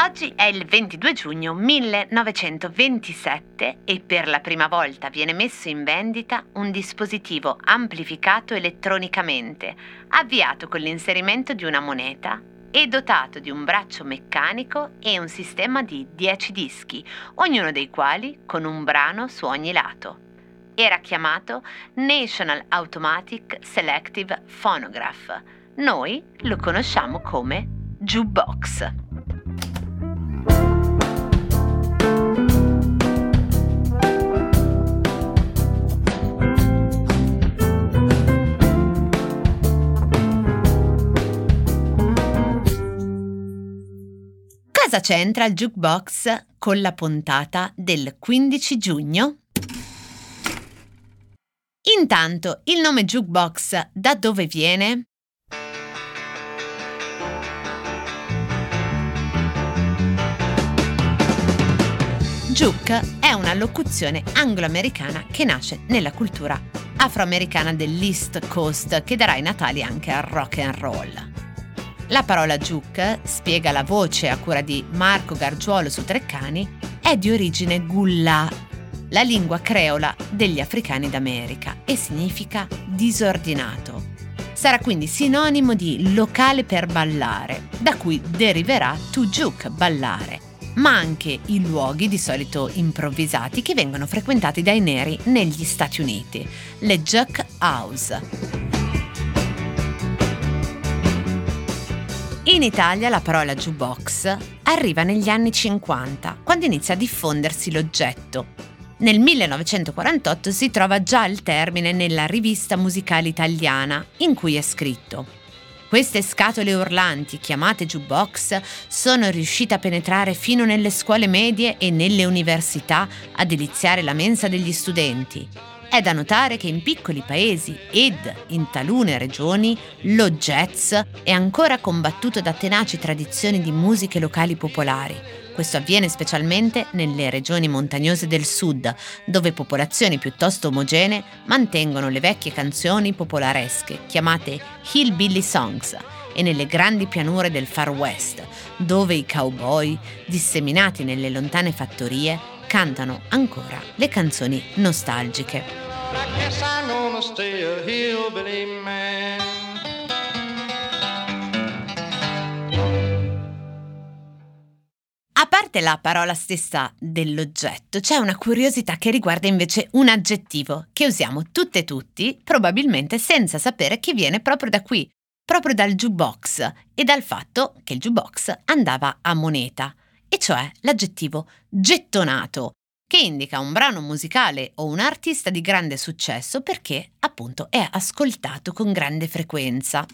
Oggi è il 22 giugno 1927 e per la prima volta viene messo in vendita un dispositivo amplificato elettronicamente, avviato con l'inserimento di una moneta e dotato di un braccio meccanico e un sistema di 10 dischi, ognuno dei quali con un brano su ogni lato. Era chiamato National Automatic Selective Phonograph. Noi lo conosciamo come jukebox. Cosa c'entra il jukebox con la puntata del 15 giugno? Intanto, il nome jukebox da dove viene? Juke è una locuzione anglo-americana che nasce nella cultura afroamericana dell'East Coast che darà i natali anche al rock and roll. La parola juke, spiega la voce a cura di Marco Gargiuolo su Treccani, è di origine gullà, la lingua creola degli africani d'America e significa disordinato. Sarà quindi sinonimo di locale per ballare, da cui deriverà to juke, ballare, ma anche i luoghi di solito improvvisati che vengono frequentati dai neri negli Stati Uniti, le juke house. In Italia la parola jukebox arriva negli anni 50, quando inizia a diffondersi l'oggetto. Nel 1948 si trova già il termine nella rivista musicale italiana, in cui è scritto queste scatole urlanti, chiamate jukebox, sono riuscite a penetrare fino nelle scuole medie e nelle università a deliziare la mensa degli studenti. È da notare che in piccoli paesi ed in talune regioni lo jazz è ancora combattuto da tenaci tradizioni di musiche locali popolari. Questo avviene specialmente nelle regioni montagnose del sud, dove popolazioni piuttosto omogenee mantengono le vecchie canzoni popolaresche, chiamate hillbilly songs, e nelle grandi pianure del Far West, dove i cowboy, disseminati nelle lontane fattorie, cantano ancora le canzoni nostalgiche. A parte la parola stessa dell'oggetto, c'è una curiosità che riguarda invece un aggettivo che usiamo tutte e tutti, probabilmente senza sapere che viene proprio da qui, proprio dal jukebox e dal fatto che il jukebox andava a moneta e cioè l'aggettivo gettonato, che indica un brano musicale o un artista di grande successo perché appunto è ascoltato con grande frequenza.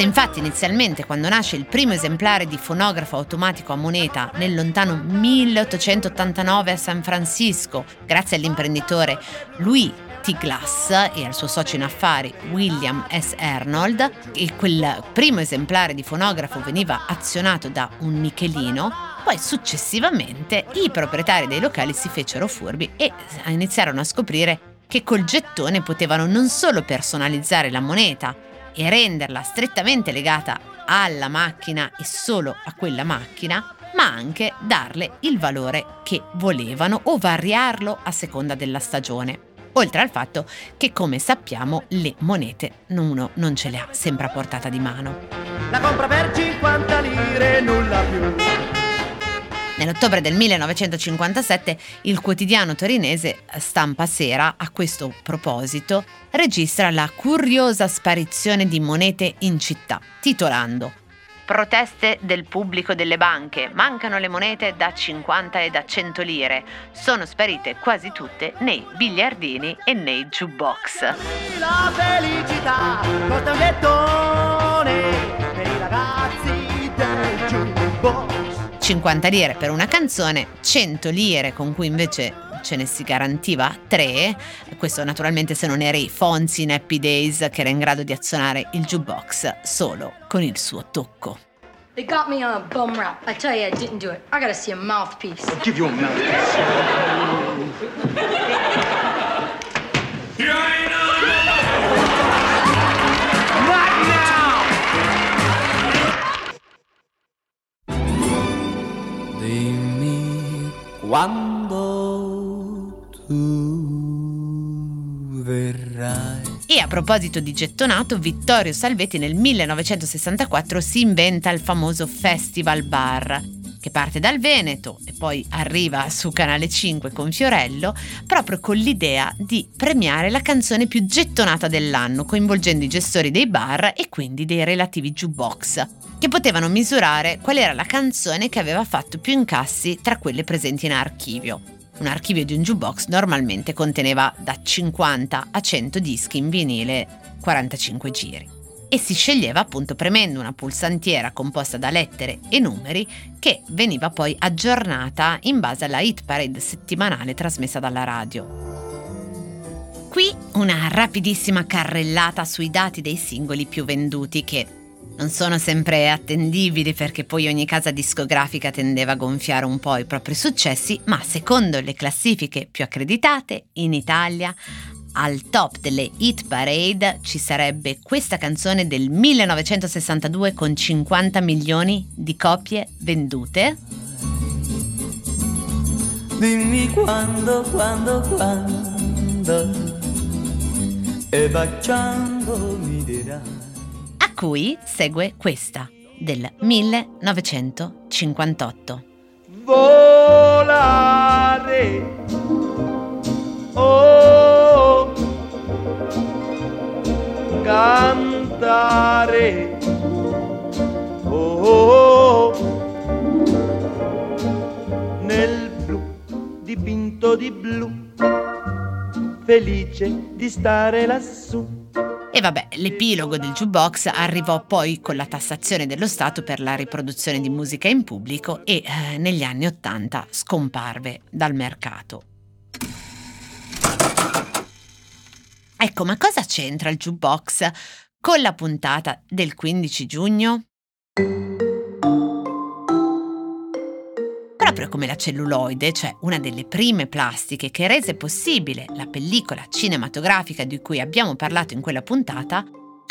Se infatti inizialmente quando nasce il primo esemplare di fonografo automatico a moneta nel lontano 1889 a San Francisco, grazie all'imprenditore Louis T. Glass e al suo socio in affari William S. Arnold, e quel primo esemplare di fonografo veniva azionato da un nichelino, poi successivamente i proprietari dei locali si fecero furbi e iniziarono a scoprire che col gettone potevano non solo personalizzare la moneta, e renderla strettamente legata alla macchina e solo a quella macchina, ma anche darle il valore che volevano o variarlo a seconda della stagione. Oltre al fatto che, come sappiamo, le monete uno non ce le ha sempre a portata di mano. La compra per 50 lire, nulla più. Nell'ottobre del 1957 il quotidiano torinese Stampa Sera, a questo proposito, registra la curiosa sparizione di monete in città, titolando Proteste del pubblico delle banche. Mancano le monete da 50 e da 100 lire. Sono sparite quasi tutte nei biliardini e nei jukebox. La felicità un gettone 50 lire per una canzone, 100 lire con cui invece ce ne si garantiva 3, questo naturalmente se non eri Fonzi in Happy Days che era in grado di azionare il jukebox solo con il suo tocco. They got me on a bum rap. I tell you, I didn't do it. I gotta see a mouthpiece. I'll give you a mouthpiece. Dimmi quando tu verrai. E a proposito di gettonato, Vittorio Salvetti nel 1964 si inventa il famoso Festival Bar, che parte dal Veneto e poi arriva su Canale 5 con Fiorello, proprio con l'idea di premiare la canzone più gettonata dell'anno, coinvolgendo i gestori dei bar e quindi dei relativi jukebox, che potevano misurare qual era la canzone che aveva fatto più incassi tra quelle presenti in archivio. Un archivio di un jukebox normalmente conteneva da 50 a 100 dischi in vinile 45 giri e si sceglieva appunto premendo una pulsantiera composta da lettere e numeri che veniva poi aggiornata in base alla hit parade settimanale trasmessa dalla radio. Qui una rapidissima carrellata sui dati dei singoli più venduti che non sono sempre attendibili perché poi ogni casa discografica tendeva a gonfiare un po' i propri successi, ma secondo le classifiche più accreditate in Italia al top delle hit parade ci sarebbe questa canzone del 1962 con 50 milioni di copie vendute. Dimmi quando, quando, quando e baciando mi dirai. A cui segue questa del 1958. Volare. Felice di stare lassù. E vabbè, l'epilogo del jukebox arrivò poi con la tassazione dello Stato per la riproduzione di musica in pubblico e eh, negli anni Ottanta scomparve dal mercato. Ecco, ma cosa c'entra il jukebox con la puntata del 15 giugno? Proprio come la celluloide, cioè una delle prime plastiche che rese possibile la pellicola cinematografica di cui abbiamo parlato in quella puntata,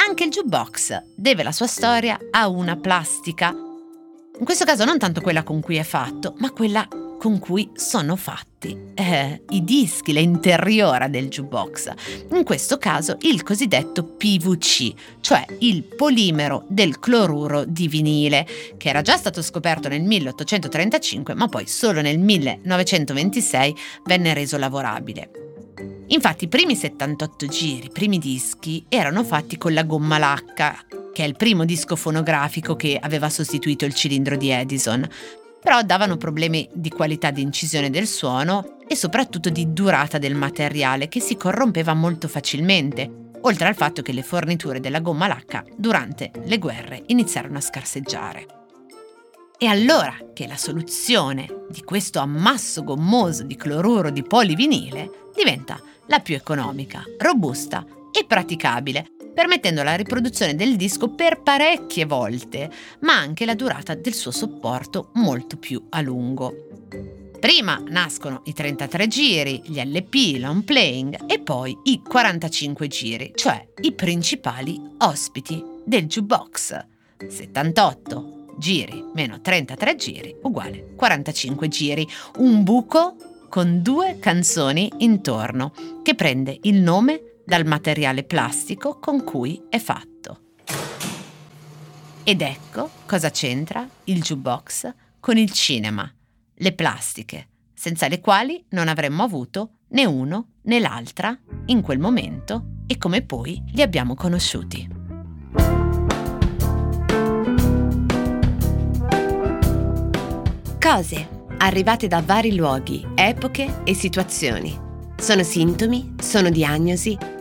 anche il jukebox deve la sua storia a una plastica. In questo caso non tanto quella con cui è fatto, ma quella con cui sono fatti eh, i dischi, l'interiora del jukebox. In questo caso il cosiddetto PVC, cioè il polimero del cloruro di vinile, che era già stato scoperto nel 1835, ma poi solo nel 1926 venne reso lavorabile. Infatti i primi 78 giri, i primi dischi, erano fatti con la gomma lacca, che è il primo disco fonografico che aveva sostituito il cilindro di Edison, però davano problemi di qualità di incisione del suono e soprattutto di durata del materiale che si corrompeva molto facilmente, oltre al fatto che le forniture della gomma lacca durante le guerre iniziarono a scarseggiare. E allora che la soluzione di questo ammasso gommoso di cloruro di polivinile diventa la più economica, robusta e praticabile, permettendo la riproduzione del disco per parecchie volte, ma anche la durata del suo supporto molto più a lungo. Prima nascono i 33 giri, gli LP, long playing e poi i 45 giri, cioè i principali ospiti del jukebox. 78 giri meno 33 giri uguale 45 giri, un buco con due canzoni intorno che prende il nome dal materiale plastico con cui è fatto. Ed ecco cosa c'entra il jukebox con il cinema, le plastiche, senza le quali non avremmo avuto né uno né l'altra in quel momento e come poi li abbiamo conosciuti. Cose arrivate da vari luoghi, epoche e situazioni. Sono sintomi, sono diagnosi